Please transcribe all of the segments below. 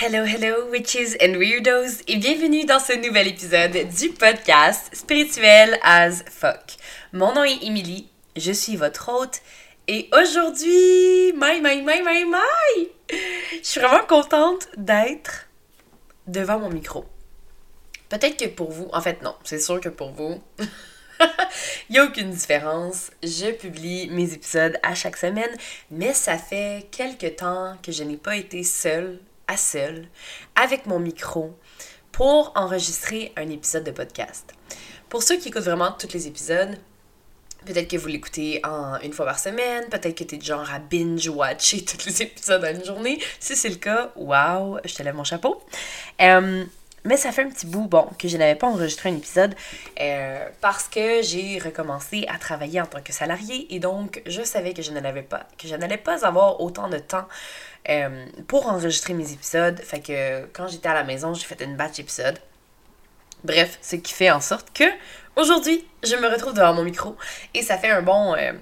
Hello, hello, witches and weirdos, et bienvenue dans ce nouvel épisode du podcast Spirituel as fuck. Mon nom est Emily, je suis votre hôte, et aujourd'hui, my, my, my, my, my, je suis vraiment contente d'être devant mon micro. Peut-être que pour vous, en fait non, c'est sûr que pour vous, il n'y a aucune différence. Je publie mes épisodes à chaque semaine, mais ça fait quelques temps que je n'ai pas été seule à seule avec mon micro pour enregistrer un épisode de podcast. Pour ceux qui écoutent vraiment tous les épisodes, peut-être que vous l'écoutez en une fois par semaine, peut-être que tu es du genre à binge-watcher tous les épisodes en une journée. Si c'est le cas, waouh, je te lève mon chapeau. Euh, mais ça fait un petit bout, bon, que je n'avais pas enregistré un épisode euh, parce que j'ai recommencé à travailler en tant que salarié et donc je savais que je n'allais pas, que je n'allais pas avoir autant de temps euh, pour enregistrer mes épisodes. Fait que quand j'étais à la maison, j'ai fait une batch d'épisodes. Bref, ce qui fait en sorte que aujourd'hui, je me retrouve devant mon micro et ça fait un bon, euh,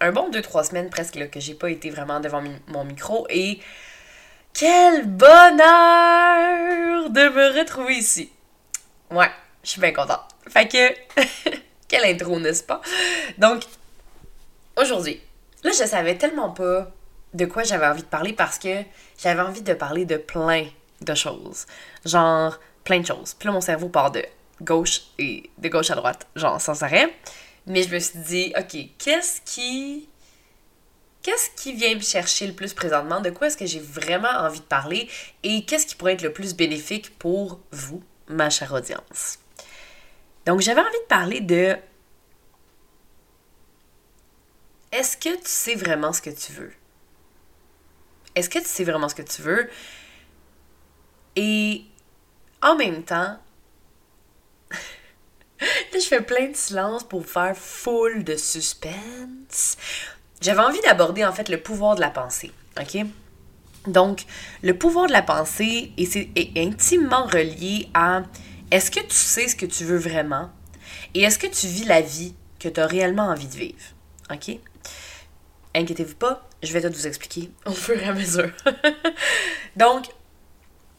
un bon 2-3 semaines presque là, que j'ai pas été vraiment devant mon micro et quel bonheur de me retrouver ici. Ouais, je suis bien contente. Fait que, quelle intro, n'est-ce pas? Donc, aujourd'hui, là, je savais tellement pas de quoi j'avais envie de parler parce que j'avais envie de parler de plein de choses. Genre, plein de choses. Puis là, mon cerveau part de gauche et de gauche à droite, genre sans arrêt. Mais je me suis dit, OK, qu'est-ce qui qu'est-ce qui vient me chercher le plus présentement, de quoi est-ce que j'ai vraiment envie de parler? Et qu'est-ce qui pourrait être le plus bénéfique pour vous, ma chère audience? Donc j'avais envie de parler de est-ce que tu sais vraiment ce que tu veux? Est-ce que tu sais vraiment ce que tu veux? Et en même temps, je fais plein de silence pour faire full de suspense j'avais envie d'aborder en fait le pouvoir de la pensée. OK? Donc, le pouvoir de la pensée est, intimement relié à est-ce que tu sais ce que tu veux vraiment? Et est-ce que tu vis la vie que tu as réellement envie de vivre? OK? Inquiétez-vous pas, je vais tout vous expliquer au fur et à mesure. Donc,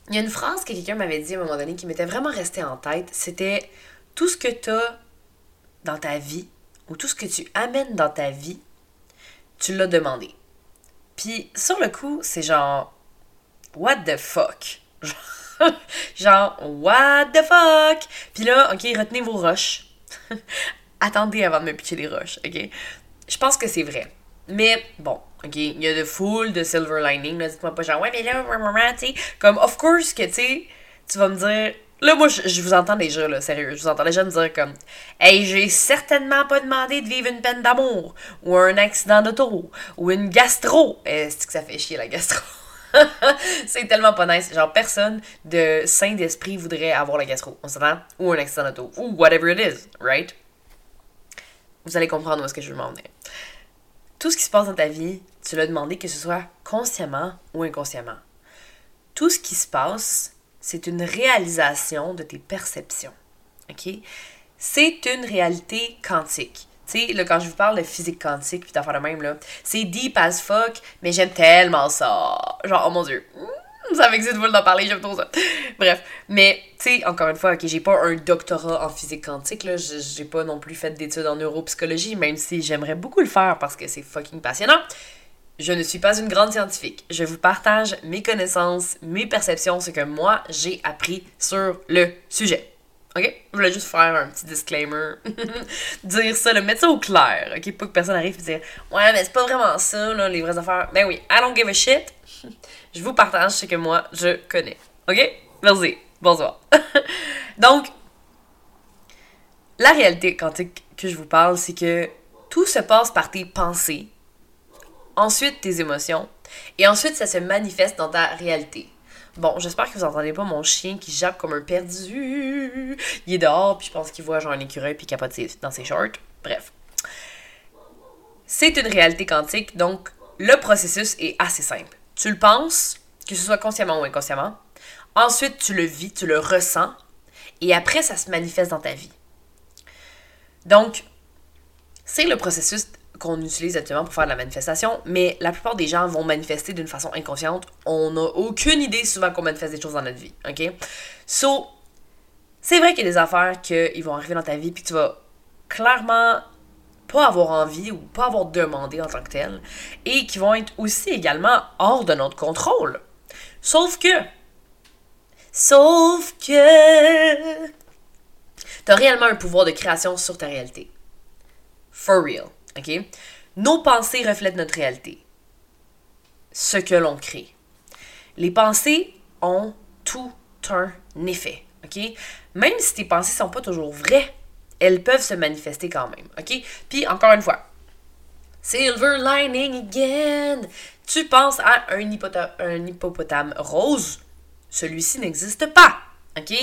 il y a une phrase que quelqu'un m'avait dit à un moment donné qui m'était vraiment restée en tête. C'était tout ce que tu as dans ta vie ou tout ce que tu amènes dans ta vie tu l'as demandé. Puis sur le coup, c'est genre what the fuck? genre what the fuck? Puis là, OK, retenez vos roches. Attendez avant de me pitcher les roches, OK? Je pense que c'est vrai. Mais bon, OK, il y a de full de silver lining, là, dites-moi pas genre ouais, mais là, tu sais, comme of course que tu sais, tu vas me dire Là, moi, je, vous entends déjà, là, sérieux. Je vous entends déjà me dire comme Hey, j'ai certainement pas demandé de vivre une peine d'amour, ou un accident d'auto, ou une gastro. Est-ce que ça fait chier la gastro? c'est tellement pas nice. Genre, personne de sain d'esprit voudrait avoir la gastro. On s'entend? Ou un accident d'auto. Ou whatever it is, right? Vous allez comprendre où est-ce que je veux m'en venir. Tout ce qui se passe dans ta vie, tu l'as demandé que ce soit consciemment ou inconsciemment. Tout ce qui se passe, c'est une réalisation de tes perceptions. OK? C'est une réalité quantique. Tu sais, là, quand je vous parle de physique quantique, puis faire le même, là, c'est deep as fuck, mais j'aime tellement ça. Genre, oh mon dieu, ça m'excite de d'en parler, j'aime trop ça. Bref, mais, tu sais, encore une fois, ok, j'ai pas un doctorat en physique quantique, là, j'ai pas non plus fait d'études en neuropsychologie, même si j'aimerais beaucoup le faire parce que c'est fucking passionnant. Je ne suis pas une grande scientifique. Je vous partage mes connaissances, mes perceptions, ce que moi j'ai appris sur le sujet. OK? Je voulais juste faire un petit disclaimer. dire ça, le mettre ça au clair. OK? Pas que personne arrive et dire Ouais, mais c'est pas vraiment ça, là, les vraies affaires. Ben oui, I don't give a shit. je vous partage ce que moi je connais. OK? Merci. Bonsoir. Donc, la réalité quantique que je vous parle, c'est que tout se passe par tes pensées ensuite tes émotions, et ensuite ça se manifeste dans ta réalité. Bon, j'espère que vous entendez pas mon chien qui jappe comme un perdu. Il est dehors, puis je pense qu'il voit genre un écureuil puis capote dans ses shorts. Bref. C'est une réalité quantique, donc le processus est assez simple. Tu le penses, que ce soit consciemment ou inconsciemment. Ensuite, tu le vis, tu le ressens. Et après, ça se manifeste dans ta vie. Donc, c'est le processus qu'on utilise actuellement pour faire de la manifestation, mais la plupart des gens vont manifester d'une façon inconsciente. On n'a aucune idée souvent qu'on manifeste des choses dans notre vie, ok? So, c'est vrai qu'il y a des affaires qui vont arriver dans ta vie, puis tu vas clairement pas avoir envie ou pas avoir demandé en tant que tel, et qui vont être aussi également hors de notre contrôle. Sauf que, sauf que, tu as réellement un pouvoir de création sur ta réalité. For real. OK? Nos pensées reflètent notre réalité. Ce que l'on crée. Les pensées ont tout un effet. OK? Même si tes pensées sont pas toujours vraies, elles peuvent se manifester quand même. OK? Puis, encore une fois, Silver lining again! Tu penses à un, un hippopotame rose, celui-ci n'existe pas. OK?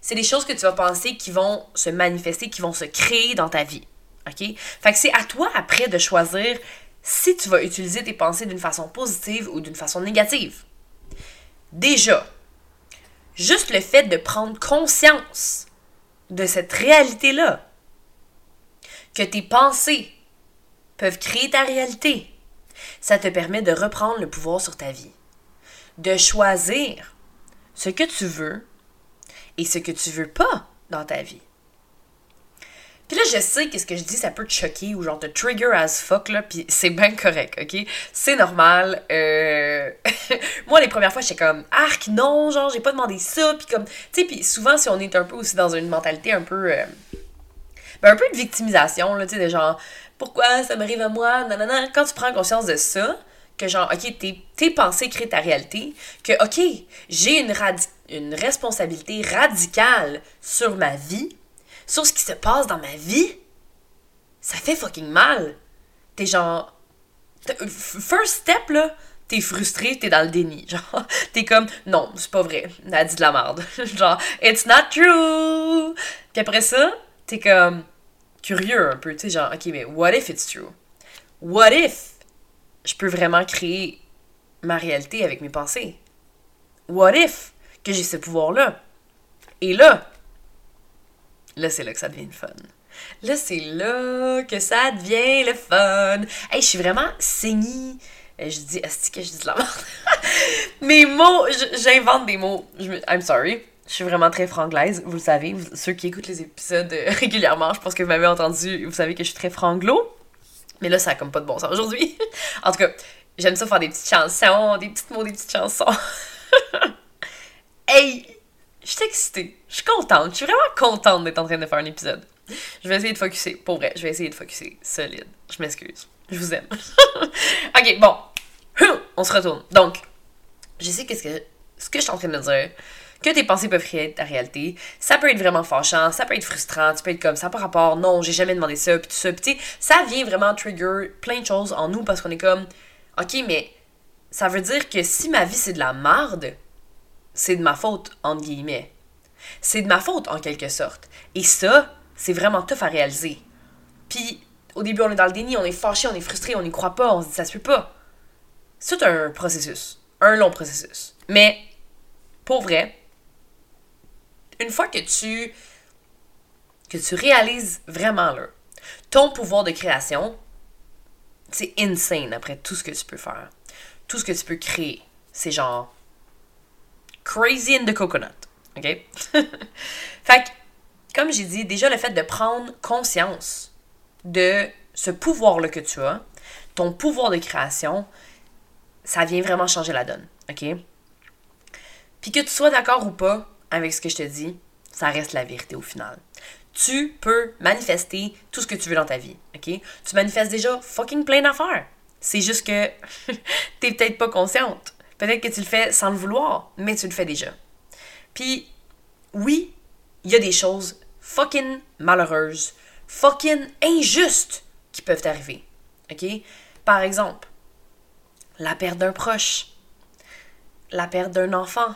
C'est des choses que tu vas penser qui vont se manifester, qui vont se créer dans ta vie. OK? Fait que c'est à toi après de choisir si tu vas utiliser tes pensées d'une façon positive ou d'une façon négative. Déjà, juste le fait de prendre conscience de cette réalité-là, que tes pensées peuvent créer ta réalité, ça te permet de reprendre le pouvoir sur ta vie, de choisir ce que tu veux et ce que tu veux pas dans ta vie. Puis là, je sais que ce que je dis, ça peut te choquer ou genre te trigger as fuck, là, puis c'est bien correct, ok? C'est normal. Euh... Moi, les premières fois, j'étais comme, arc, non, genre, j'ai pas demandé ça, puis comme, tu sais, puis souvent, si on est un peu aussi dans une mentalité un peu. Euh... Ben, un peu de victimisation, là, tu sais, de genre, pourquoi ça m'arrive à moi, non. Quand tu prends conscience de ça, que genre, ok, tes, tes pensées créent ta réalité, que, ok, j'ai une, une responsabilité radicale sur ma vie, sur ce qui se passe dans ma vie, ça fait fucking mal. T'es genre. First step, là, t'es frustré, t'es dans le déni. Genre, t'es comme, non, c'est pas vrai. Elle a dit de la merde. genre, it's not true. Puis après ça, t'es comme curieux un peu. Tu sais, genre, ok, mais what if it's true? What if je peux vraiment créer ma réalité avec mes pensées? What if que j'ai ce pouvoir-là? Et là, Là, c'est là que ça devient le fun. Là, c'est là que ça devient le fun. Hey, je suis vraiment saignée. Euh, je dis, est-ce que je dis de la merde? Mes mots, j'invente des mots. Je, I'm sorry. Je suis vraiment très franglaise, vous le savez. ceux qui écoutent les épisodes euh, régulièrement, je pense que vous m'avez entendu, vous savez que je suis très franglo. Mais là, ça a comme pas de bon sens aujourd'hui. en tout cas, j'aime ça faire des petites chansons, des petits mots, des petites chansons. hey, je suis excitée. Je suis contente. Je suis vraiment contente d'être en train de faire un épisode. Je vais essayer de focuser. Pour vrai, je vais essayer de focuser. Solide. Je m'excuse. Je vous aime. ok, bon. On se retourne. Donc, je sais qu'est-ce que, ce que je suis en train de dire. Que tes pensées peuvent créer ta réalité. Ça peut être vraiment fâchant, ça peut être frustrant, tu peux être comme ça par rapport, non, j'ai jamais demandé ça, puis tout ça. Puis ça vient vraiment trigger plein de choses en nous parce qu'on est comme, ok, mais ça veut dire que si ma vie c'est de la marde, c'est de ma faute, entre guillemets. C'est de ma faute, en quelque sorte. Et ça, c'est vraiment tough à réaliser. Puis, au début, on est dans le déni, on est fâché, on est frustré, on n'y croit pas, on se dit ça se peut pas. C'est un processus. Un long processus. Mais, pour vrai, une fois que tu que tu réalises vraiment là, ton pouvoir de création, c'est insane après tout ce que tu peux faire. Tout ce que tu peux créer. C'est genre crazy in the coconut. OK? fait que, comme j'ai dit, déjà le fait de prendre conscience de ce pouvoir-là que tu as, ton pouvoir de création, ça vient vraiment changer la donne. OK? Puis que tu sois d'accord ou pas avec ce que je te dis, ça reste la vérité au final. Tu peux manifester tout ce que tu veux dans ta vie. OK? Tu manifestes déjà fucking plein d'affaires. C'est juste que t'es peut-être pas consciente. Peut-être que tu le fais sans le vouloir, mais tu le fais déjà. Puis, oui, il y a des choses fucking malheureuses, fucking injustes qui peuvent arriver. OK? Par exemple, la perte d'un proche, la perte d'un enfant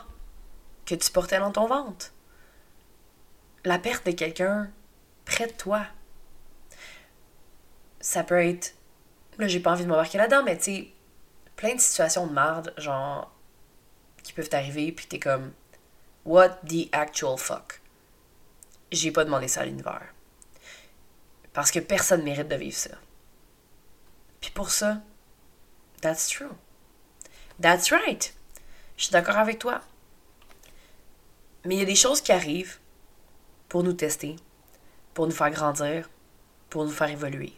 que tu portais dans ton ventre, la perte de quelqu'un près de toi. Ça peut être. Là, j'ai pas envie de m'embarquer là-dedans, mais tu sais, plein de situations de merde, genre, qui peuvent t'arriver, puis t'es comme, what the actual fuck? J'ai pas demandé ça à l'univers. Parce que personne mérite de vivre ça. Puis pour ça, that's true. That's right. Je suis d'accord avec toi. Mais il y a des choses qui arrivent pour nous tester, pour nous faire grandir, pour nous faire évoluer.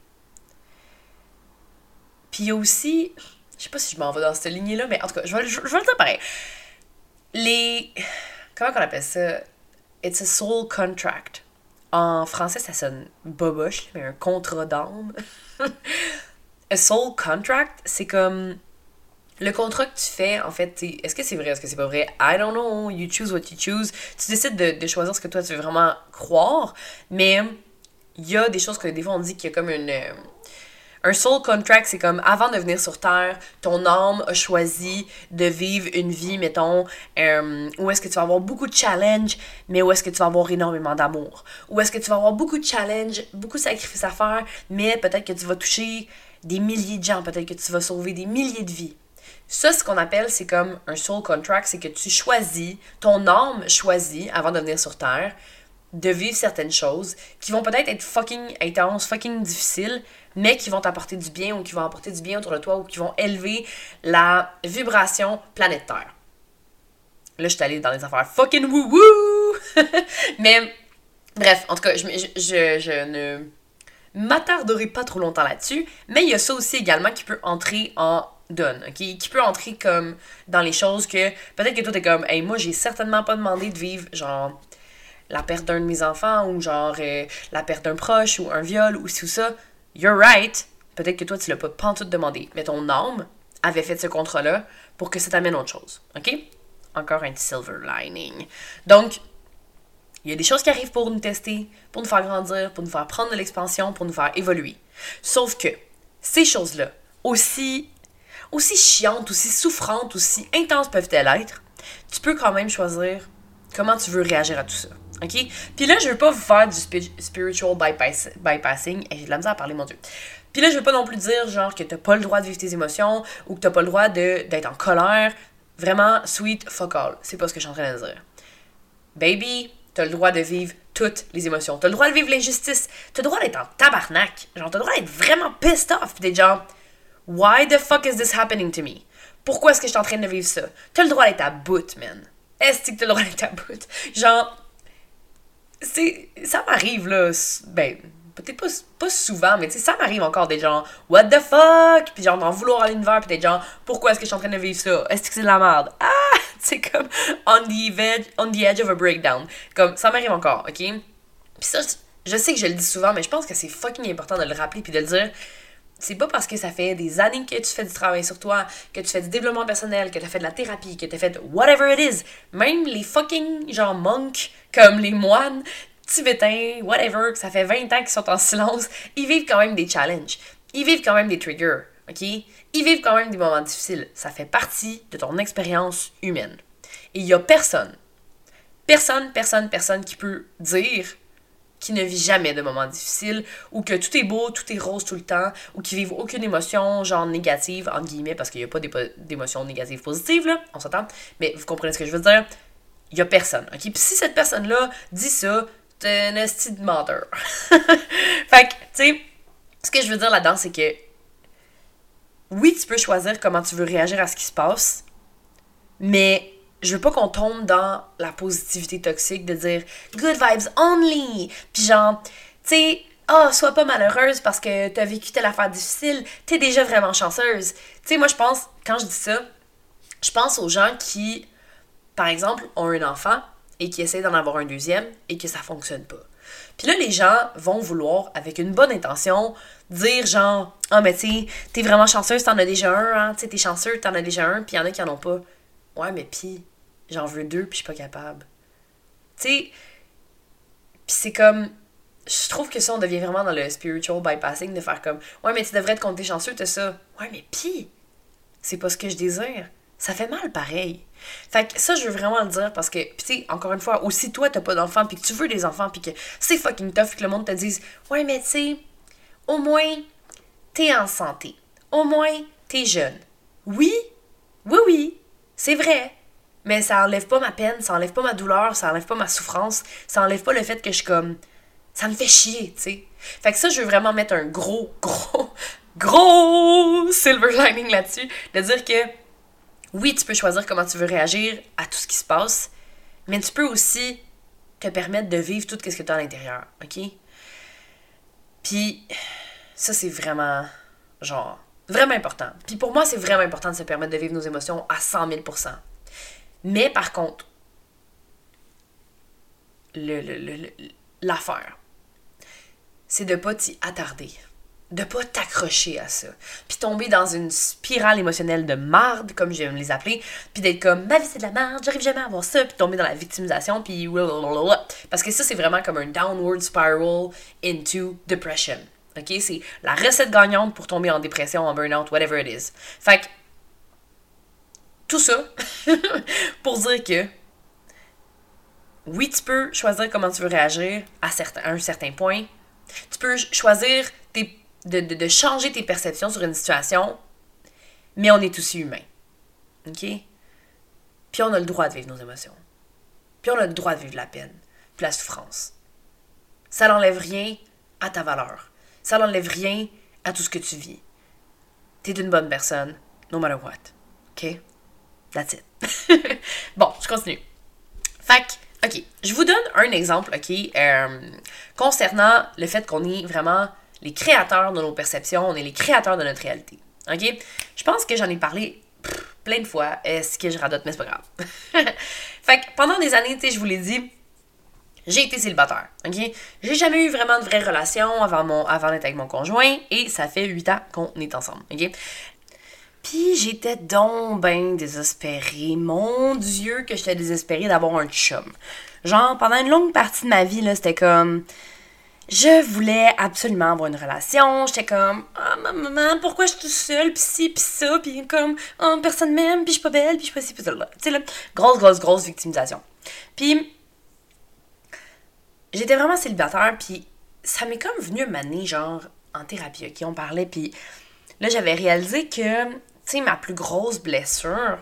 Puis aussi, je sais pas si je m'en vais dans cette lignée-là, mais en tout cas, je vais, je, le dire pareil. Les. Comment on appelle ça? It's a soul contract. En français, ça sonne boboche, mais un contrat d'âme. a soul contract, c'est comme le contrat que tu fais, en fait, est-ce que c'est vrai, est-ce que c'est pas vrai? I don't know. You choose what you choose. Tu décides de, de choisir ce que toi tu veux vraiment croire, mais il y a des choses que des fois on dit qu'il y a comme une. Un soul contract, c'est comme avant de venir sur Terre, ton âme a choisi de vivre une vie, mettons, euh, où est-ce que tu vas avoir beaucoup de challenges, mais où est-ce que tu vas avoir énormément d'amour. Où est-ce que tu vas avoir beaucoup de challenges, beaucoup de sacrifices à faire, mais peut-être que tu vas toucher des milliers de gens, peut-être que tu vas sauver des milliers de vies. Ça, ce qu'on appelle, c'est comme un soul contract, c'est que tu choisis, ton âme choisit, avant de venir sur Terre, de vivre certaines choses qui vont peut-être être fucking intenses, fucking difficiles, mais qui vont t'apporter du bien ou qui vont apporter du bien autour de toi ou qui vont élever la vibration planétaire. Là, je suis allée dans les affaires fucking woo-woo! mais, bref, en tout cas, je, je, je ne m'attarderai pas trop longtemps là-dessus, mais il y a ça aussi également qui peut entrer en donne, ok? Qui peut entrer comme dans les choses que peut-être que toi t'es comme, hey, moi j'ai certainement pas demandé de vivre genre la perte d'un de mes enfants ou genre euh, la perte d'un proche ou un viol ou ci ou ça. You're right. Peut-être que toi tu l'as pas pantoute demandé, mais ton âme avait fait ce contrat-là pour que ça t'amène autre chose, ok? Encore un silver lining. Donc, il y a des choses qui arrivent pour nous tester, pour nous faire grandir, pour nous faire prendre de l'expansion, pour nous faire évoluer. Sauf que ces choses-là, aussi aussi chiantes, aussi souffrantes, aussi intenses peuvent-elles être, tu peux quand même choisir comment tu veux réagir à tout ça. OK? Puis là, je veux pas vous faire du spiritual bypassing. Et j'ai de la misère à parler, mon Dieu. Puis là, je veux pas non plus dire, genre, que t'as pas le droit de vivre tes émotions ou que t'as pas le droit d'être en colère. Vraiment, sweet fuck all. C'est pas ce que je suis en train de dire. Baby, t'as le droit de vivre toutes les émotions. T'as le droit de vivre l'injustice. T'as le droit d'être en tabarnak. Genre, t'as le droit d'être vraiment pissed off. Pis d'être genre, Why the fuck is this happening to me? Pourquoi est-ce que je suis en train de vivre ça? T'as le droit d'être à bout, man. Est-ce que t'as le droit d'être à bout? Genre, c'est. Ça m'arrive, là. Ben, peut-être pas, pas souvent, mais tu sais, ça m'arrive encore des gens, what the fuck? Puis genre, d'en vouloir à l'univers, puis des gens, pourquoi est-ce que je suis en train de vivre ça? Est-ce que c'est de la merde? Ah! C'est comme on the, edge, on the edge of a breakdown. Comme, ça m'arrive encore, ok? Puis ça, je sais que je le dis souvent, mais je pense que c'est fucking important de le rappeler puis de le dire c'est pas parce que ça fait des années que tu fais du travail sur toi, que tu fais du développement personnel, que tu as fait de la thérapie, que tu as fait whatever it is. Même les fucking genre monks, comme les moines tibétains, whatever, que ça fait 20 ans qu'ils sont en silence, ils vivent quand même des challenges. Ils vivent quand même des triggers, ok? Ils vivent quand même des moments difficiles. Ça fait partie de ton expérience humaine. Et il y a personne, personne, personne, personne qui peut dire qui ne vit jamais de moments difficiles, ou que tout est beau, tout est rose tout le temps, ou qui vivent aucune émotion, genre négative, entre guillemets, parce qu'il n'y a pas d'émotions négatives positives, là, on s'entend, mais vous comprenez ce que je veux dire? Il n'y a personne, ok? Puis si cette personne-là dit ça, t'es un esti de menteur. fait que, tu sais, ce que je veux dire là-dedans, c'est que oui, tu peux choisir comment tu veux réagir à ce qui se passe, mais je veux pas qu'on tombe dans la positivité toxique de dire good vibes only. Puis genre, tu sais, oh, sois pas malheureuse parce que t'as vécu telle affaire difficile, t'es déjà vraiment chanceuse. Tu sais, moi je pense, quand je dis ça, je pense aux gens qui, par exemple, ont un enfant et qui essaient d'en avoir un deuxième et que ça fonctionne pas. Puis là, les gens vont vouloir, avec une bonne intention, dire genre, ah, mais tu t'es vraiment chanceuse, t'en as déjà un, hein, tu sais, t'es chanceux, t'en as déjà un, puis il y en a qui en ont pas. Ouais, mais pis, j'en veux deux, puis je suis pas capable. Tu sais, puis c'est comme. Je trouve que ça, on devient vraiment dans le spiritual bypassing de faire comme Ouais, mais tu devrais te compter chanceux, t'as ça. Ouais, mais pis, c'est pas ce que je désire. Ça fait mal pareil. Fait que ça, je veux vraiment le dire parce que, tu sais, encore une fois, aussi toi, t'as pas d'enfants, puis que tu veux des enfants, puis que c'est fucking tough, que le monde te dise Ouais, mais tu sais, au moins, t'es en santé. Au moins, t'es jeune. Oui, oui, oui, c'est vrai. Mais ça enlève pas ma peine, ça enlève pas ma douleur, ça enlève pas ma souffrance, ça enlève pas le fait que je suis comme. Ça me fait chier, tu sais. Fait que ça, je veux vraiment mettre un gros, gros, gros silver lining là-dessus, de dire que oui, tu peux choisir comment tu veux réagir à tout ce qui se passe, mais tu peux aussi te permettre de vivre tout ce que tu as à l'intérieur, OK? Puis, ça, c'est vraiment, genre, vraiment important. Puis pour moi, c'est vraiment important de se permettre de vivre nos émotions à 100 000 Mais par contre, l'affaire, c'est de pas t'y attarder de pas t'accrocher à ça. Puis tomber dans une spirale émotionnelle de marde, comme j'aime les appeler, puis d'être comme ma vie c'est de la marde, j'arrive jamais à avoir ça, puis tomber dans la victimisation, puis parce que ça c'est vraiment comme un downward spiral into depression. OK, c'est la recette gagnante pour tomber en dépression, en burn-out, whatever it is. Fait que tout ça pour dire que oui, tu peux choisir comment tu veux réagir à, un certain point. Tu peux choisir de, changer tes perceptions sur une situation, mais on est aussi humain. OK? Puis on a le droit de vivre nos émotions. Puis on a le droit de vivre la peine, puis la souffrance. Ça n'enlève rien à ta valeur. Ça n'enlève rien à tout ce que tu vis. T'es une bonne personne, no matter what. OK? That's it. bon, je continue. Fait OK, je vous donne un exemple, OK, euh, concernant le fait qu'on est vraiment les créateurs de nos perceptions, on est les créateurs de notre réalité. OK? Je pense que j'en ai parlé plein de fois. Est-ce que je radote, mais c'est pas grave. fait que pendant des années, tu sais, je vous l'ai dit, j'ai été célibataire. OK? J'ai jamais eu vraiment de vraie relation avant, avant d'être avec mon conjoint et ça fait huit ans qu'on est ensemble. OK? Puis j'étais donc ben désespérée. Mon Dieu, que j'étais désespérée d'avoir un chum. Genre, pendant une longue partie de ma vie, là, c'était comme je voulais absolument avoir une relation. J'étais comme, ah, maman, pourquoi je suis toute seule, pis ci, pis ça, pis comme, oh, personne m'aime, pis je suis pas belle, pis je suis pas ci, pis ça. Tu sais, là, grosse, grosse, grosse victimisation. Puis, j'étais vraiment célibataire, puis ça m'est comme venu m'année, genre, en thérapie, ok? On parlait, puis là, j'avais réalisé que, tu sais, ma plus grosse blessure,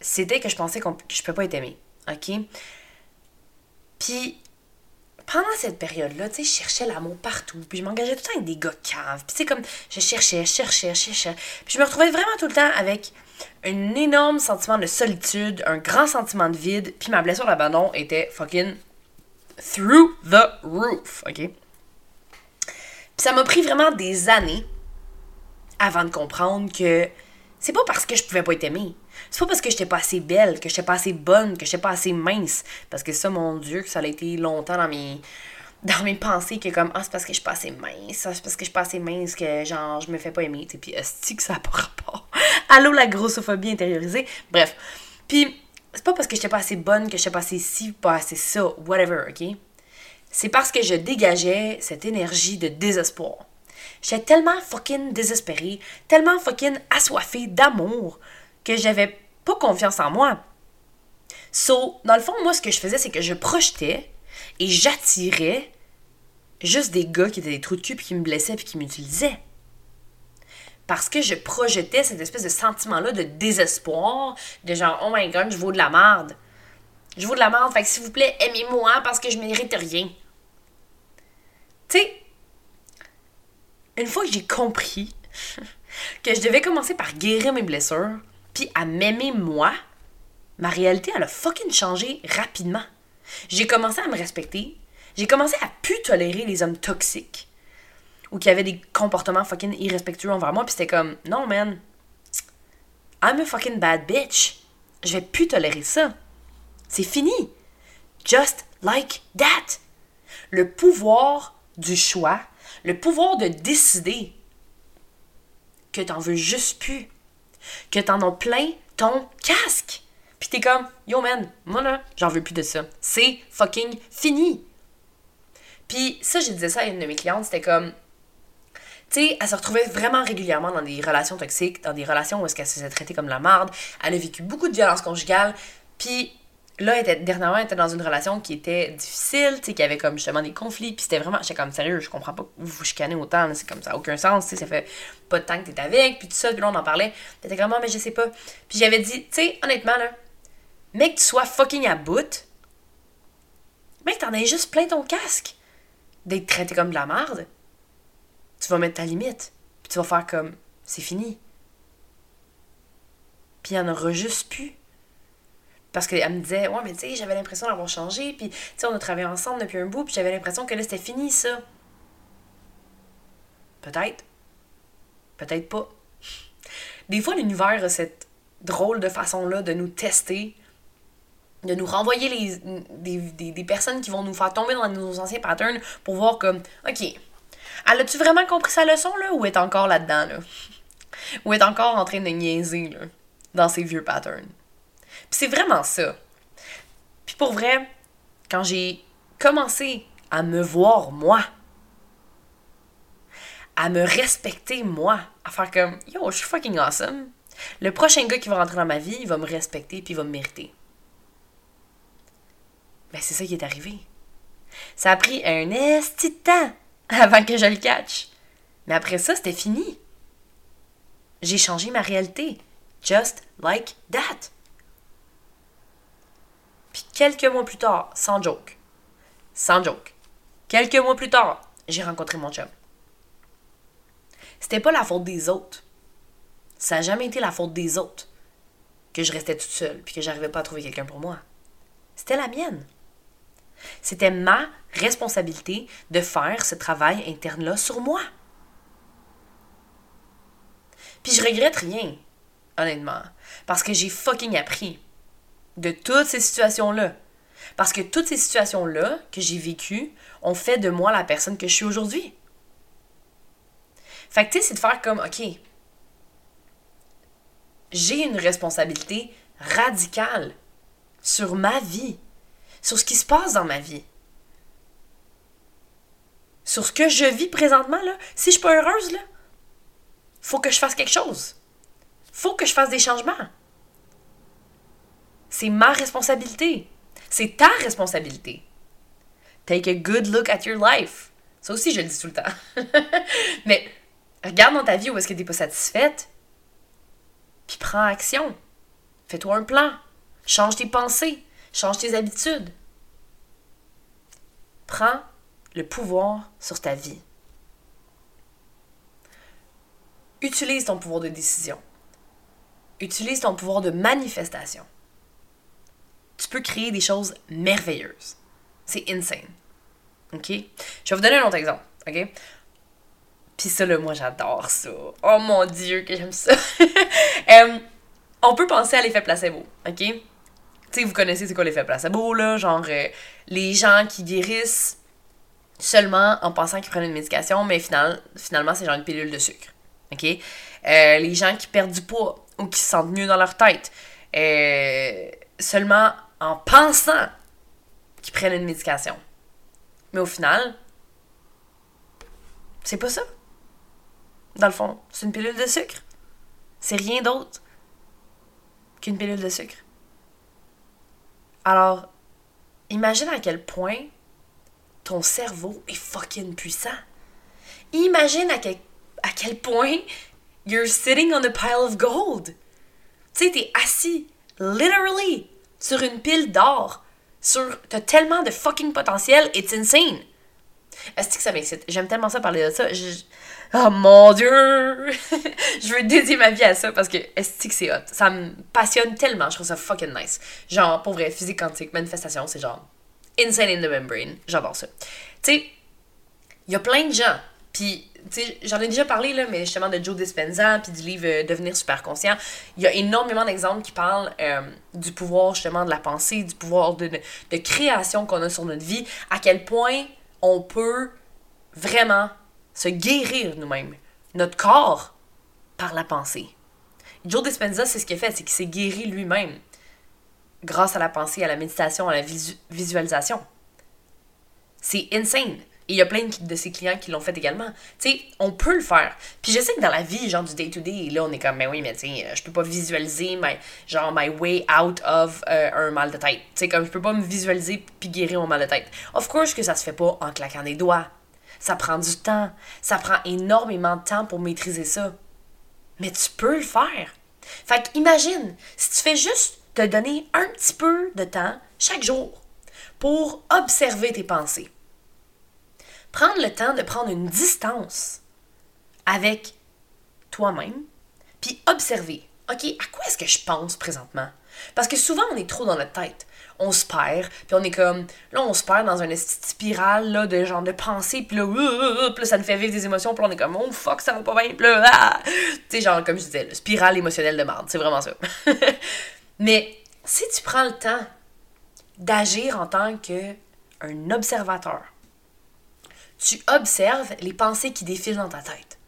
c'était que je pensais que je peux pas être aimée, ok? Puis, pendant cette période-là, tu sais, je cherchais l'amour partout, puis je m'engageais tout le temps avec des gars caves. Puis c'est comme, je cherchais, je cherchais, je cherchais. Puis je me retrouvais vraiment tout le temps avec un énorme sentiment de solitude, un grand sentiment de vide, puis ma blessure d'abandon était fucking through the roof, ok? Puis ça m'a pris vraiment des années avant de comprendre que c'est pas parce que je pouvais pas être aimée. C'est pas parce que j'étais pas assez belle, que j'étais pas assez bonne, que j'étais pas assez mince. Parce que ça, mon Dieu, que ça a été longtemps dans mes dans mes pensées que comme ah c'est parce que je suis pas assez mince c'est parce que je suis pas assez mince que genre je me fais pas aimer puis est que ça n'a pas rapport allô la grossophobie intériorisée bref puis c'est pas parce que j'étais pas assez bonne que j'étais pas assez ci pas assez ça whatever ok? C'est parce que je dégageais cette énergie de désespoir J'étais tellement fucking désespérée, tellement fucking assoiffée d'amour que j'avais pas confiance en moi. So, dans le fond, moi, ce que je faisais, c'est que je projetais et j'attirais juste des gars qui étaient des trous de cul puis qui me blessaient puis qui m'utilisaient. Parce que je projetais cette espèce de sentiment-là de désespoir, de genre, oh my god, je vaux de la merde. Je vaux de la merde, fait que s'il vous plaît, aimez-moi parce que je mérite rien. Tu sais, une fois que j'ai compris que je devais commencer par guérir mes blessures, puis à m'aimer moi, ma réalité, elle a fucking changé rapidement. J'ai commencé à me respecter. J'ai commencé à plus tolérer les hommes toxiques ou qui avaient des comportements fucking irrespectueux envers moi. Puis c'était comme, non, man, I'm a fucking bad bitch. Je vais plus tolérer ça. C'est fini. Just like that. Le pouvoir du choix le pouvoir de décider que t'en veux juste plus, que t'en as plein ton casque. Puis t'es comme, yo man, moi là, j'en veux plus de ça. C'est fucking fini. Puis ça, je disais ça à une de mes clientes, c'était comme, tu sais, elle se retrouvait vraiment régulièrement dans des relations toxiques, dans des relations où est-ce qu'elle se faisait traiter comme la marde. Elle a vécu beaucoup de violences conjugales. Puis là, était, dernièrement, elle était dans une relation qui était difficile, tu sais, qui avait comme justement des conflits, puis c'était vraiment, j'étais comme sérieux, je comprends pas vous vous chicanez autant, c'est comme ça, aucun sens, tu sais, ça fait pas de temps que t'es avec, puis tout ça, puis là, on en parlait, t'étais comme, ah, mais je sais pas. Puis j'avais dit, tu sais, honnêtement, là, mec, tu sois fucking à bout, mec, t'en as juste plein ton casque d'être traité comme de la merde. Tu vas mettre ta limite. tu vas faire comme, c'est fini. Puis il n'y en aura juste plus. Parce qu'elle me disait, ouais, mais tu sais, j'avais l'impression d'avoir changé, puis tu sais, on a travaillé ensemble depuis un bout, puis j'avais l'impression que là, c'était fini, ça. Peut-être. Peut-être pas. Des fois, l'univers a cette drôle de façon-là de nous tester, de nous renvoyer les, des, des, personnes qui vont nous faire tomber dans nos anciens patterns pour voir comme, OK, elle a-tu vraiment compris sa leçon, là, ou est encore là-dedans, là? Ou est encore en train de niaiser, là, dans ses vieux patterns? Puis c'est vraiment ça. Puis pour vrai, quand j'ai commencé à me voir moi, à me respecter moi, à faire comme yo, je suis fucking awesome. Le prochain gars qui va rentrer dans ma vie, il va me respecter puis il va me mériter. Ben c'est ça qui est arrivé. Ça a pris un esti de temps avant que je le catch. Mais après ça, c'était fini. J'ai changé ma réalité. Just like that. Puis quelques mois plus tard, sans joke, sans joke, quelques mois plus tard, j'ai rencontré mon chum. C'était pas la faute des autres. Ça n'a jamais été la faute des autres que je restais toute seule puis que j'arrivais pas à trouver quelqu'un pour moi. C'était la mienne. C'était ma responsabilité de faire ce travail interne-là sur moi. Puis je regrette rien, honnêtement, parce que j'ai fucking appris de toutes ces situations-là. Parce que toutes ces situations-là que j'ai vécues ont fait de moi la personne que je suis aujourd'hui. Fait que tu sais, c'est de faire comme, OK, j'ai une responsabilité radicale sur ma vie, sur ce qui se passe dans ma vie. Sur ce que je vis présentement. Si je suis pas heureuse, là, faut que je fasse quelque chose. Faut que je fasse des changements. C'est ma responsabilité. C'est ta responsabilité. Take a good look at your life. Ça aussi, je le dis tout le temps. Mais regarde dans ta vie où est-ce que tu n'es pas satisfaite, puis prends action. Fais-toi un plan. Change tes pensées. Change tes habitudes. Prends le pouvoir sur ta vie. Utilise ton pouvoir de décision. Utilise ton pouvoir de manifestation tu peux créer des choses merveilleuses. C'est insane. OK? Je vais vous donner un autre exemple. OK? Puis ça, là, moi, j'adore ça. Oh mon Dieu, que j'aime ça. Euh, on peut penser à l'effet placebo. OK? Tu sais, vous connaissez c'est quoi l'effet placebo, là? Genre, euh, les gens qui guérissent seulement en pensant qu'ils prennent une médication, mais finalement, c'est genre une pilule de sucre. OK? Euh, les gens qui perdent du poids ou qui se sentent mieux dans leur tête. seulement en pensant qu'ils prennent une médication. Mais au final, c'est pas ça. Dans le fond, c'est une pilule de sucre. C'est rien d'autre qu'une pilule de sucre. Alors, imagine à quel point ton cerveau est fucking puissant. Imagine à quel, à quel point you're sitting on a pile of gold. Tu sais, t'es assis, literally, sur une pile d'or. Sur. T'as tellement de fucking potentiel, it's insane. Est-ce que ça m'excite? J'aime tellement ça parler de ça. Oh mon dieu! je veux dédier ma vie à ça parce que que c'est hot? Ça me passionne tellement, je trouve ça fucking nice. Genre, pour vrai, physique quantique, manifestation, c'est genre insane in the membrane. J'adore ça. Tu sais, il y a plein de gens puis, tu sais, j'en ai déjà parlé, là, mais justement de Joe Dispenza, puis du livre euh, Devenir super conscient. Il y a énormément d'exemples qui parlent euh, du pouvoir, justement, de la pensée, du pouvoir de, de, création qu'on a sur notre vie, à quel point on peut vraiment se guérir nous-mêmes, notre corps, par la pensée. Joe Dispenza, c'est ce qu'il fait, c'est qu'il s'est guéri lui-même grâce à la pensée, à la méditation, à la visualisation. C'est insane. Et il y a plein de ses clients qui l'ont fait également. Tu sais, on peut le faire. Puis je sais que dans la vie, genre du day-to-day, là, on est comme, mais ben oui, mais tu sais, je peux pas visualiser, my, genre, my way out of euh, un mal de tête. Tu sais, comme je peux pas me visualiser puis guérir mon mal de tête. Of course que ça se fait pas en claquant des doigts. Ça prend du temps. Ça prend énormément de temps pour maîtriser ça. Mais tu peux le faire. Fait imagine, si tu fais juste te donner un petit peu de temps chaque jour pour observer tes pensées prendre le temps de prendre une distance avec toi-même, puis observer. OK, à quoi est-ce que je pense présentement? Parce que souvent, on est trop dans notre tête. On se perd, puis on est comme. Là, on se perd dans une spirale de genre de pensée, puis là, là, ça nous fait vivre des émotions, puis on est comme, oh fuck, ça va pas bien, puis là, ah! Tu sais, genre, comme je disais, le spirale émotionnelle de merde, c'est vraiment ça. Mais si tu prends le temps d'agir en tant qu'un observateur, tu observes les pensées qui défilent dans ta tête.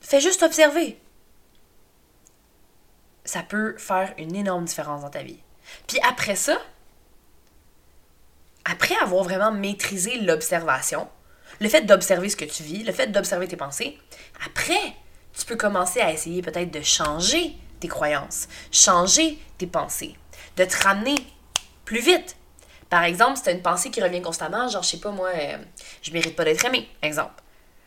Fais juste observer ça peut faire une énorme différence dans ta vie. Puis après ça, après avoir vraiment maîtrisé l'observation, le fait d'observer ce que tu vis, le fait d'observer tes pensées, après, tu peux commencer à essayer peut-être de changer tes croyances, changer tes pensées, de te ramener plus vite. Par exemple, si tu as une pensée qui revient constamment, genre, je sais pas moi, euh, je mérite pas d'être aimé, exemple.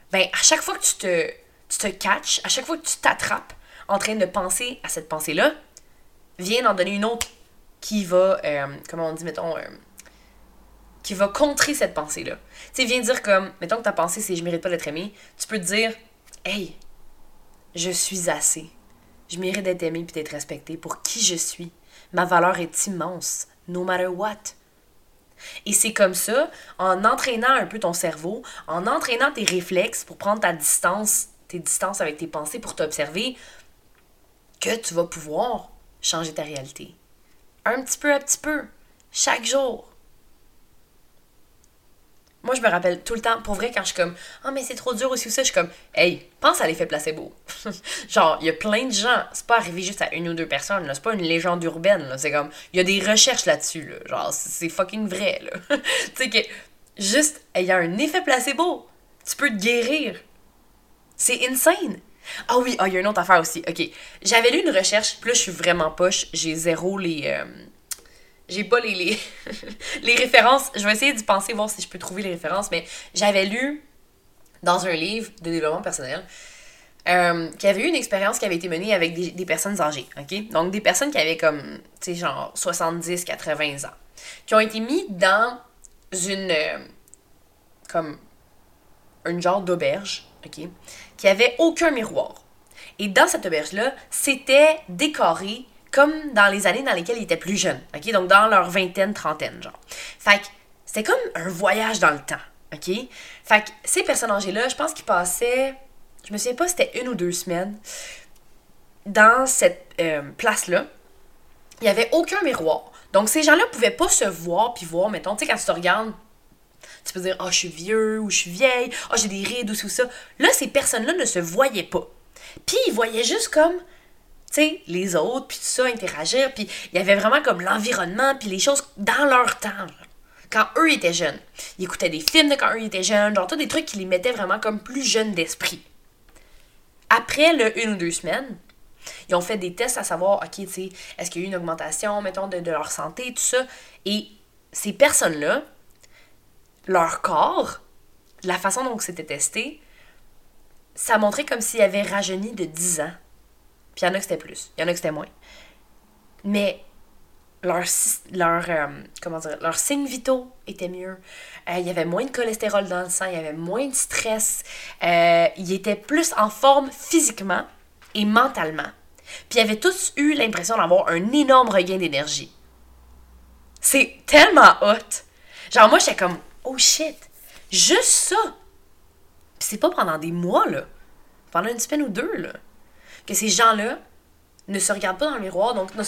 Ben, à chaque fois que tu te, tu te catches, à chaque fois que tu t'attrapes en train de penser à cette pensée-là, viens en donner une autre qui va, euh, comment on dit, mettons, euh, qui va contrer cette pensée-là. Tu sais, viens dire comme, mettons que ta pensée c'est je mérite pas d'être aimé, tu peux te dire, hey, je suis assez. Je mérite d'être aimé puis d'être respecté pour qui je suis? Ma valeur est immense, no matter what. Et c'est comme ça, en entraînant un peu ton cerveau, en entraînant tes réflexes pour prendre ta distance, tes distances avec tes pensées, pour t'observer, que tu vas pouvoir changer ta réalité. Un petit peu à petit peu, chaque jour. Moi, je me rappelle tout le temps, pour vrai, quand je suis comme, ah, oh, mais c'est trop dur aussi ou ça, je suis comme, hey, pense à l'effet placebo. Genre, il y a plein de gens, c'est pas arrivé juste à une ou deux personnes, c'est pas une légende urbaine, c'est comme, il y a des recherches là-dessus, là, genre, c'est fucking vrai, tu sais que, juste, il y a un effet placebo, tu peux te guérir. C'est insane. Ah oui, ah, il y a une autre affaire aussi. OK. J'avais lu une recherche, puis là, je suis vraiment poche. J'ai zéro les. Euh, j'ai pas les, les, références. Je vais essayer d'y penser, voir si je peux trouver les références, mais j'avais lu dans un livre de développement personnel euh, qu'il y avait eu une expérience qui avait été menée avec des, des, personnes âgées. OK? Donc, des personnes qui avaient comme, tu sais, genre 70, 80 ans, qui ont été mis dans une. Euh, comme. une genre d'auberge, OK? Qui avait aucun miroir. Et dans cette auberge-là, c'était décoré comme dans les années dans lesquelles ils étaient plus jeunes. OK? Donc dans leur vingtaine, trentaine, genre. Fait que c'était comme un voyage dans le temps. OK? Fait que ces personnes âgées-là, je pense qu'ils passaient, je me souviens pas, c'était une ou deux semaines dans cette euh, place-là. Il n'y avait aucun miroir. Donc ces gens-là pouvaient pas se voir puis voir, mettons, tu sais, quand tu te regardes tu peux dire, oh, je suis vieux ou je suis vieille, oh, j'ai des rides ou tout ça. Là, ces personnes-là ne se voyaient pas. Puis ils voyaient juste comme, tu sais, les autres, puis tout ça, interagir. Puis il y avait vraiment comme l'environnement, puis les choses dans leur temps. Quand eux étaient jeunes. Ils écoutaient des films de quand eux étaient jeunes, genre, tout des trucs qui les mettaient vraiment comme plus jeunes d'esprit. Après le une ou deux semaines, ils ont fait des tests à savoir, OK, tu sais, est-ce qu'il y a eu une augmentation, mettons, de leur santé, tout ça. Et ces personnes-là, leur corps, la façon dont c'était testé, ça montrait comme s'ils avaient rajeuni de 10 ans. Puis il y en a que c'était plus, il y en a que c'était moins. Mais leur, leur, euh, comment dire, leurs signes vitaux étaient mieux. Euh, il y avait moins de cholestérol dans le sang, il y avait moins de stress. Euh, ils étaient plus en forme physiquement et mentalement. Puis ils avaient tous eu l'impression d'avoir un énorme regain d'énergie. C'est tellement hot. Genre, moi, j'étais comme, oh shit, juste ça. C'est pas pendant des mois, là. Pendant une semaine ou deux, là. Que ces gens-là ne se regardent pas dans le miroir, donc ne,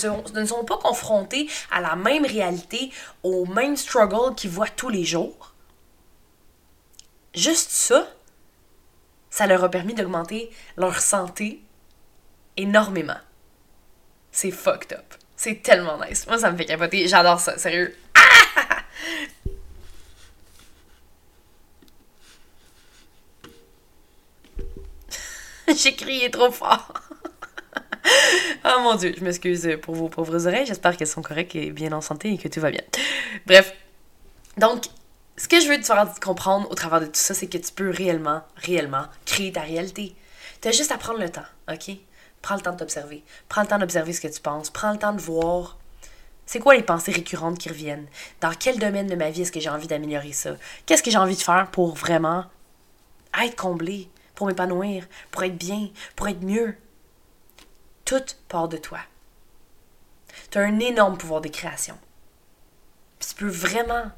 sont pas confrontés à la même réalité, au même struggle qu'ils voient tous les jours. Juste ça, ça leur a permis d'augmenter leur santé énormément. C'est fucked up. C'est tellement nice. Moi, ça me fait capoter. J'adore ça, sérieux. Ah! J'ai crié trop fort. oh mon dieu, je m'excuse pour vos pauvres oreilles. J'espère qu'elles sont correctes et bien en santé et que tout va bien. Bref. Donc, ce que je veux te faire comprendre au travers de tout ça, c'est que tu peux réellement, réellement créer ta réalité. Tu as juste à prendre le temps, OK? Prends le temps de t'observer. Prends le temps d'observer ce que tu penses. Prends le temps de voir c'est quoi les pensées récurrentes qui reviennent? Dans quel domaine de ma vie est-ce que j'ai envie d'améliorer ça? Qu'est-ce que j'ai envie de faire pour vraiment être comblé? Pour m'épanouir, pour être bien, pour être mieux. Tout part de toi. Tu as un énorme pouvoir de création. Tu peux vraiment,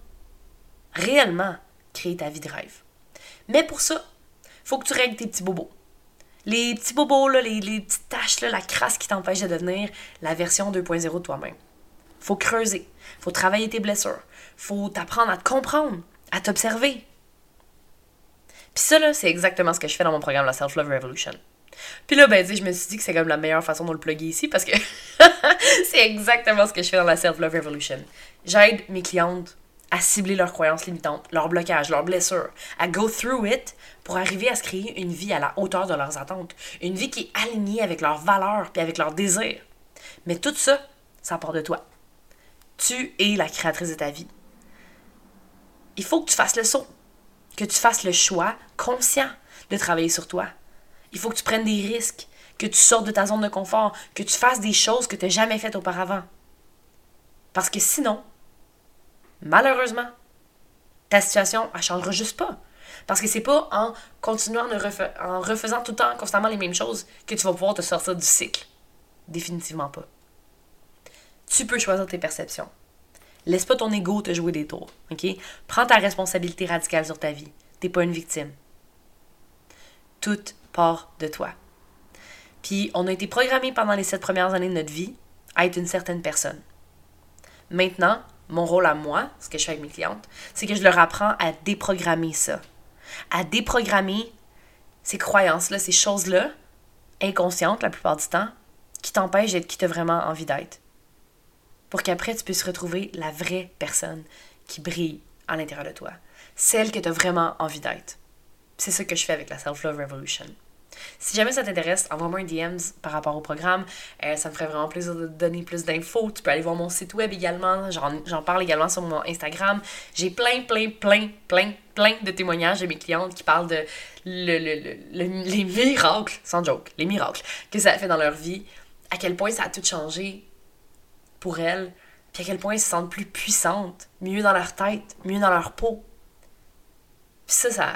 réellement créer ta vie de rêve. Mais pour ça, faut que tu règles tes petits bobos. Les petits bobos, les, petites taches, là, la crasse qui t'empêche de devenir la version 2.0 de toi-même. Faut creuser. Faut travailler tes blessures. Faut t'apprendre à te comprendre, à t'observer. Puis ça, là, c'est exactement ce que je fais dans mon programme, la Self-Love Revolution. Puis là, ben, je me suis dit que c'est comme la meilleure façon de le plugger ici parce que c'est exactement ce que je fais dans la Self-Love Revolution. J'aide mes clientes à cibler leurs croyances limitantes, leurs blocages, leurs blessures, à go through it pour arriver à se créer une vie à la hauteur de leurs attentes, une vie qui est alignée avec leurs valeurs puis avec leurs désirs. Mais tout ça, ça part de toi. Tu es la créatrice de ta vie. Il faut que tu fasses le saut, que tu fasses le choix conscient de travailler sur toi. Il faut que tu prennes des risques, que tu sortes de ta zone de confort, que tu fasses des choses que tu n'as jamais faites auparavant. Parce que sinon, malheureusement, ta situation ne changera juste pas. Parce que c'est pas en continuant en refaisant tout le temps constamment les mêmes choses que tu vas pouvoir te sortir du cycle. Définitivement pas. Tu peux choisir tes perceptions. Laisse pas ton ego te jouer des tours? Prends ta responsabilité radicale sur ta vie. T'es pas une victime. Tout part de toi. Puis on a été programmé pendant les sept premières années de notre vie à être une certaine personne. Maintenant, mon rôle à moi, ce que je fais avec mes clientes, c'est que je leur apprends à déprogrammer ça. À déprogrammer ces croyances-là, ces choses-là, inconscientes la plupart du temps, qui t'empêchent d'être qui tu as vraiment envie d'être pour qu'après tu puisses retrouver la vraie personne qui brille à l'intérieur de toi, celle que tu as vraiment envie d'être. C'est ce que je fais avec la Self-Love Revolution. Si jamais ça t'intéresse, envoie-moi un DMs par rapport au programme. Euh, ça me ferait vraiment plaisir de te donner plus d'infos. Tu peux aller voir mon site web également. J'en parle également sur mon Instagram. J'ai plein, plein, plein, plein, plein de témoignages de mes clientes qui parlent de les miracles, sans joke, les miracles que ça a fait dans leur vie, à quel point ça a tout changé, pour elles, puis à quel point elles se sentent plus puissantes, mieux dans leur tête, mieux dans leur peau. Puis ça, ça.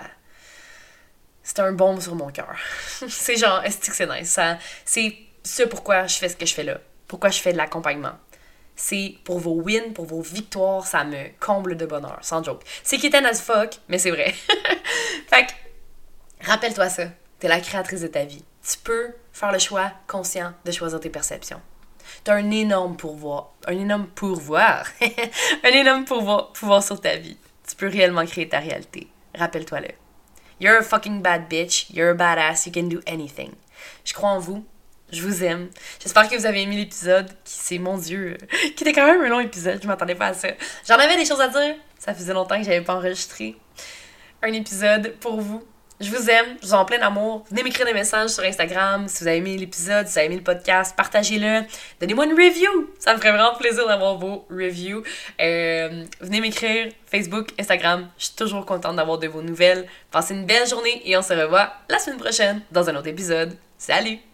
C'est un baume sur mon cœur. c'est genre, est-ce que c'est nice? c'est ce pourquoi je fais ce que je fais là. Pourquoi je fais de l'accompagnement. C'est pour vos wins, pour vos victoires, ça me comble de bonheur, sans joke. C'est quétaine as fuck, mais c'est vrai. fait que, rappelle-toi ça. T'es la créatrice de ta vie. Tu peux faire le choix conscient de choisir tes perceptions. T'as un énorme pouvoir, un énorme pouvoir, un énorme pouvoir, pouvoir sur ta vie. Tu peux réellement créer ta réalité. Rappelle-toi-le. You're a fucking bad bitch. You're a badass. You can do anything. Je crois en vous. Je vous aime. J'espère que vous avez aimé l'épisode, qui c'est mon Dieu, qui était quand même un long épisode. Je m'attendais pas à ça. J'en avais des choses à dire. Ça faisait longtemps que j'avais pas enregistré un épisode pour vous. Je vous aime, je vous en plein d'amour. Venez m'écrire des messages sur Instagram si vous avez aimé l'épisode, si vous avez aimé le podcast, partagez-le. Donnez-moi une review, ça me ferait vraiment plaisir d'avoir vos reviews. Euh, venez m'écrire Facebook, Instagram, je suis toujours contente d'avoir de vos nouvelles. Passez une belle journée et on se revoit la semaine prochaine dans un autre épisode. Salut!